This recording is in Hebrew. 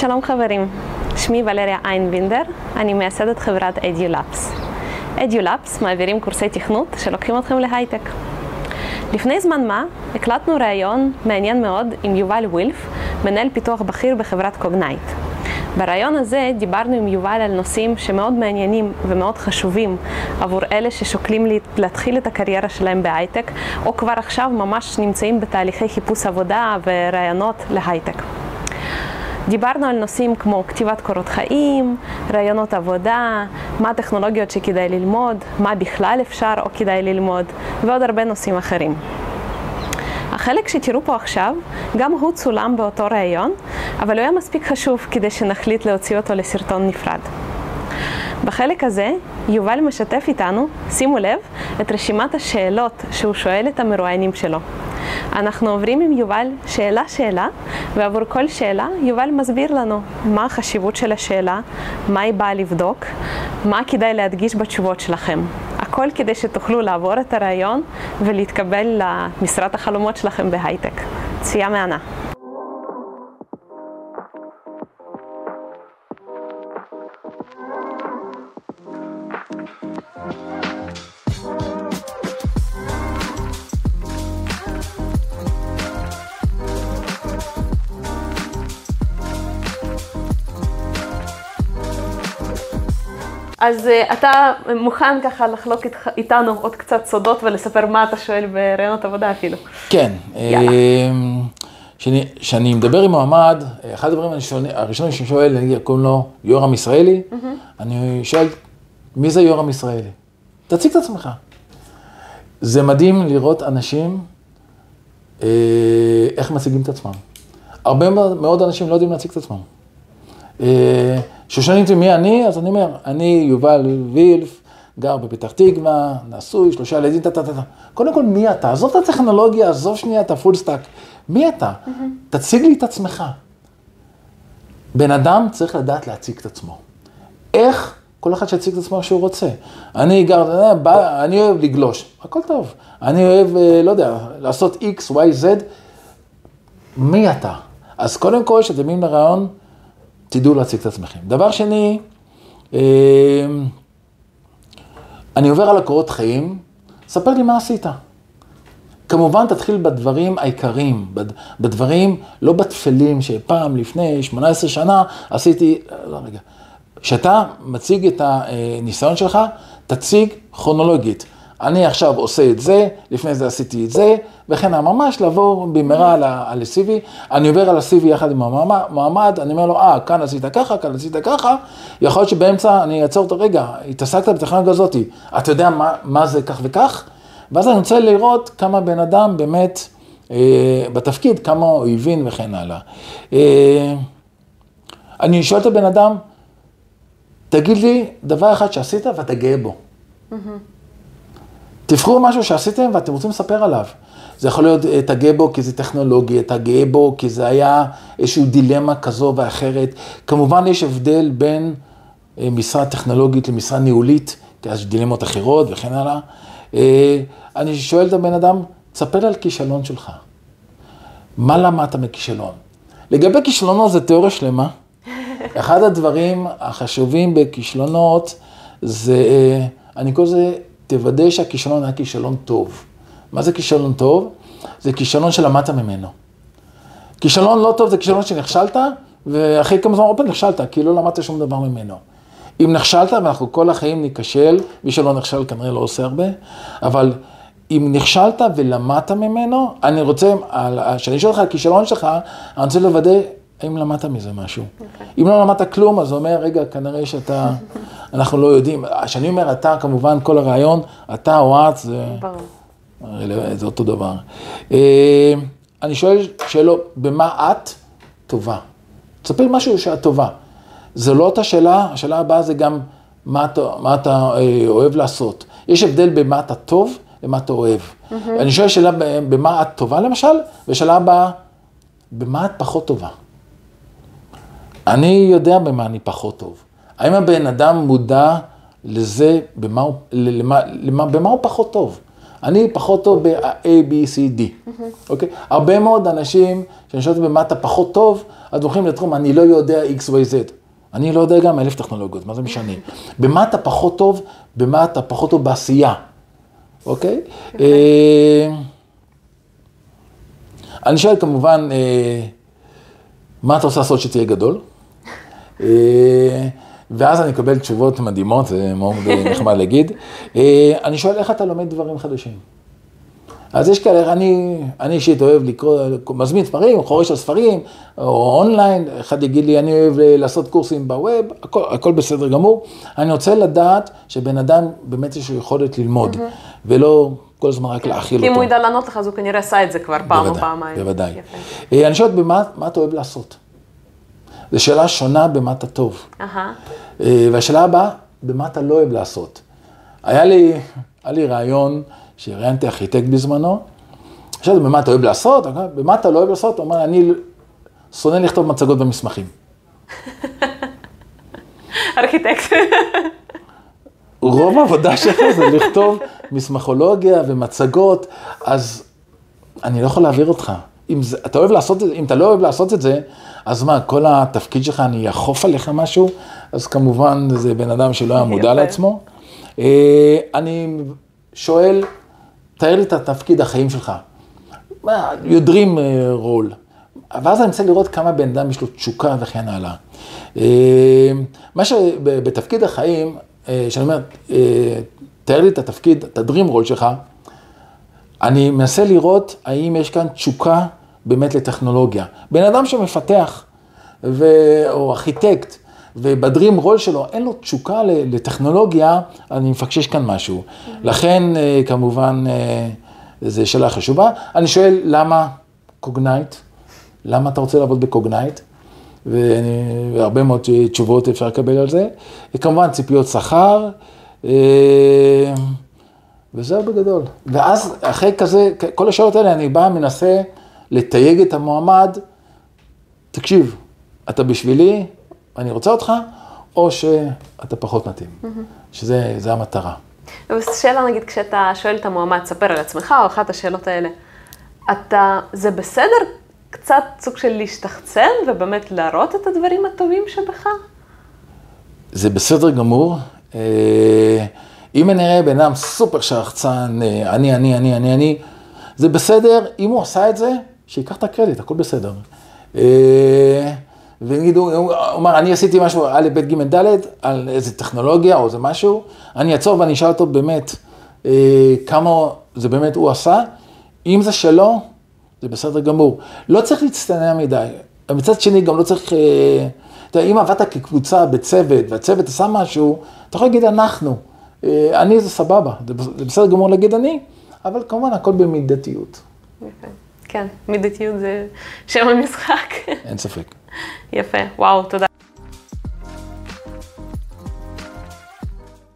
שלום חברים, שמי ולריה איינבינדר, אני מייסדת חברת EduLabs. EduLabs מעבירים קורסי תכנות שלוקחים אתכם להייטק. לפני זמן מה הקלטנו ראיון מעניין מאוד עם יובל וילף, מנהל פיתוח בכיר בחברת Cognyte. בריאיון הזה דיברנו עם יובל על נושאים שמאוד מעניינים ומאוד חשובים עבור אלה ששוקלים להתחיל את הקריירה שלהם בהייטק, או כבר עכשיו ממש נמצאים בתהליכי חיפוש עבודה וראיונות להייטק. דיברנו על נושאים כמו כתיבת קורות חיים, רעיונות עבודה, מה הטכנולוגיות שכדאי ללמוד, מה בכלל אפשר או כדאי ללמוד, ועוד הרבה נושאים אחרים. החלק שתראו פה עכשיו, גם הוא צולם באותו ראיון, אבל הוא היה מספיק חשוב כדי שנחליט להוציא אותו לסרטון נפרד. בחלק הזה, יובל משתף איתנו, שימו לב, את רשימת השאלות שהוא שואל את המרואיינים שלו. אנחנו עוברים עם יובל שאלה-שאלה, ועבור כל שאלה יובל מסביר לנו מה החשיבות של השאלה, מה היא באה לבדוק, מה כדאי להדגיש בתשובות שלכם. הכל כדי שתוכלו לעבור את הרעיון ולהתקבל למשרת החלומות שלכם בהייטק. צפייה מהנה. אז uh, אתה מוכן ככה לחלוק אית, איתנו עוד קצת סודות ולספר מה אתה שואל בראיונות עבודה אפילו. כן. כשאני מדבר עם מועמד, אחד הדברים הראשונים שאני שואל, נגיד, קוראים לו יורם ישראלי, mm-hmm. אני שואל, מי זה יורם ישראלי? תציג את עצמך. זה מדהים לראות אנשים, אה, איך מציגים את עצמם. הרבה מאוד אנשים לא יודעים להציג את עצמם. אה, כששואלים אותי מי אני, אז אני אומר, אני יובל וילף, גר בפתח תקווה, נשוי, שלושה ילדים, טה טה טה. קודם כל, מי אתה? עזוב את הטכנולוגיה, עזוב שנייה את ה full stack. מי אתה? Mm-hmm. תציג לי את עצמך. בן אדם צריך לדעת להציג את עצמו. איך? כל אחד שיציג את עצמו שהוא רוצה. אני גר, אני אוהב לגלוש, הכל טוב. אני אוהב, אה, לא יודע, לעשות X, Y, Z. מי אתה? אז קודם כל, כשאתם מביאים לרעיון, תדעו להציג את עצמכם. דבר שני, אמ, אני עובר על הקורות חיים, ספר לי מה עשית. כמובן, תתחיל בדברים העיקריים, בדברים, לא בתפלים שפעם, לפני 18 שנה, עשיתי, לא רגע. כשאתה מציג את הניסיון שלך, תציג כרונולוגית. אני עכשיו עושה את זה, לפני זה עשיתי את זה, וכן ממש לעבור במהרה על ה-CV. אני עובר על ה-CV יחד עם המועמד, אני אומר לו, אה, כאן עשית ככה, כאן עשית ככה, יכול להיות שבאמצע אני אעצור את הרגע, התעסקת בטכנולוגיה הזאת, אתה יודע מה, מה זה כך וכך? ואז אני רוצה לראות כמה בן אדם באמת אה, בתפקיד, כמה הוא הבין וכן הלאה. אה, אני שואל את הבן אדם, תגיד לי דבר אחד שעשית ואתה גאה בו. Mm-hmm. תבחרו משהו שעשיתם ואתם רוצים לספר עליו. זה יכול להיות, אה, תגאה בו כי זה טכנולוגי, תגאה בו כי זה היה איזושהי דילמה כזו ואחרת. כמובן יש הבדל בין אה, משרה טכנולוגית למשרה ניהולית, כי יש דילמות אחרות וכן הלאה. אה, אני שואל את הבן אדם, תספר על כישלון שלך. מה למדת מכישלון? לגבי כישלונות זה תיאוריה שלמה. אחד הדברים החשובים בכישלונות זה, אני קורא לזה תוודא שהכישלון היה כישלון טוב. מה זה כישלון טוב? זה כישלון שלמדת ממנו. כישלון לא טוב זה כישלון שנכשלת, ואחרי כמה זמן עוד נכשלת, כי לא למדת שום דבר ממנו. אם נכשלת, ואנחנו כל החיים ניכשל, מי שלא נכשל כנראה לא עושה הרבה, אבל אם נכשלת ולמדת ממנו, אני רוצה, כשאני שואל אותך על הכישלון שלך, אני רוצה לוודא האם למדת מזה משהו. Okay. אם לא למדת כלום, אז זה אומר, רגע, כנראה שאתה, אנחנו לא יודעים. כשאני אומר אתה, כמובן, כל הרעיון, אתה או את, זה, זה אותו דבר. אה, אני שואל שאלות, במה את טובה? תספר משהו שאת טובה. זה לא אותה שאלה, השאלה הבאה זה גם מה אתה, מה אתה אה, אוהב לעשות. יש הבדל במה אתה טוב ומה אתה אוהב. Mm-hmm. אני שואל שאלה במה את טובה למשל, ושאלה הבאה, במה את פחות טובה. אני יודע במה אני פחות טוב. האם הבן אדם מודע לזה, במה הוא, למה, למה, במה הוא פחות טוב? אני פחות טוב ב-A, B, C, D, אוקיי? הרבה מאוד אנשים, שאני שואל במה אתה פחות טוב, אז הולכים לתחום, אני לא יודע X, Y, Z. אני לא יודע גם אלף טכנולוגיות, מה זה משנה? במה אתה פחות טוב, במה אתה פחות טוב בעשייה, אוקיי? אה, אני שואל כמובן, אה, מה אתה רוצה לעשות שתהיה גדול? אה, ואז אני אקבל תשובות מדהימות, זה מאוד נחמד להגיד. אני שואל איך אתה לומד דברים חדשים. אז יש כאלה, אני, אני אישית אוהב לקרוא, מזמין ספרים, חורש על ספרים, או אונליין, אחד יגיד לי, אני אוהב לעשות קורסים בווב, הכל, הכל בסדר גמור. אני רוצה לדעת שבן אדם באמת יש לו יכולת ללמוד, mm-hmm. ולא כל הזמן רק להאכיל אותו. כי אם הוא ידע לענות לך, אז הוא כנראה עשה את זה כבר פעם או פעמיים. בוודאי, בוודאי. אני שואלת, במה אתה אוהב לעשות? זו שאלה שונה במה אתה טוב. Uh-huh. והשאלה הבאה, במה אתה לא אוהב לעשות. היה לי, היה לי רעיון, שראיינתי ארכיטקט בזמנו, שאלתי, במה אתה אוהב לעשות? במה אתה לא אוהב לעשות? הוא אמר, אני שונא לכתוב מצגות במסמכים. ארכיטקט. רוב העבודה שלך זה לכתוב מסמכולוגיה ומצגות, אז אני לא יכול להעביר אותך. אם זה, אתה אוהב לעשות את זה, אם אתה לא אוהב לעשות את זה, אז מה, כל התפקיד שלך, אני אכוף עליך משהו? אז כמובן, זה בן אדם שלא היה מודע לעצמו. אה, אני שואל, תאר לי את התפקיד החיים שלך. You dream uh, role. ואז אני מנסה לראות כמה בן אדם יש לו תשוקה וכן הלאה. Uh, מה שבתפקיד החיים, uh, שאני אומר, תאר לי את התפקיד, את הדרים רול שלך, אני מנסה לראות האם יש כאן תשוקה באמת לטכנולוגיה. בן אדם שמפתח, ו... או ארכיטקט, ובדרים רול שלו אין לו תשוקה לטכנולוגיה, אני מפקשש כאן משהו. לכן, אה, כמובן, אה, זו שאלה חשובה. אני שואל, למה קוגנייט? למה אתה רוצה לעבוד בקוגנייט? והרבה מאוד תשובות אפשר לקבל על זה. וכמובן, ציפיות שכר, אה, וזהו בגדול. ואז, אחרי כזה, כל השאלות האלה, אני בא, מנסה לתייג את המועמד, תקשיב, אתה בשבילי, אני רוצה אותך, או שאתה פחות מתאים, mm-hmm. שזה המטרה. שאלה נגיד, כשאתה שואל את המועמד, ספר על עצמך, או אחת השאלות האלה, אתה, זה בסדר קצת סוג של להשתחצן ובאמת להראות את הדברים הטובים שבך? זה בסדר גמור. אה, אם אני אראה בן אדם סופר שחצן, אה, אני, אני, אני, אני, אני, זה בסדר, אם הוא עשה את זה, שיקח את הקרדיט, הכל בסדר. אה, ונגיד, הוא אומר, אני עשיתי משהו, א', ב', ג', ד', על איזה טכנולוגיה או איזה משהו, אני אעצור ואני אשאל אותו באמת, אה, כמה זה באמת הוא עשה, אם זה שלו, זה בסדר גמור. לא צריך להצטנע מדי. מצד שני, גם לא צריך, אה, אתה יודע, אם עבדת כקבוצה בצוות, והצוות עשה משהו, אתה יכול להגיד אנחנו. אני זה סבבה, זה בסדר גמור להגיד אני, אבל כמובן הכל במידתיות. כן, מידתיות זה שם המשחק. אין ספק. יפה, וואו, תודה.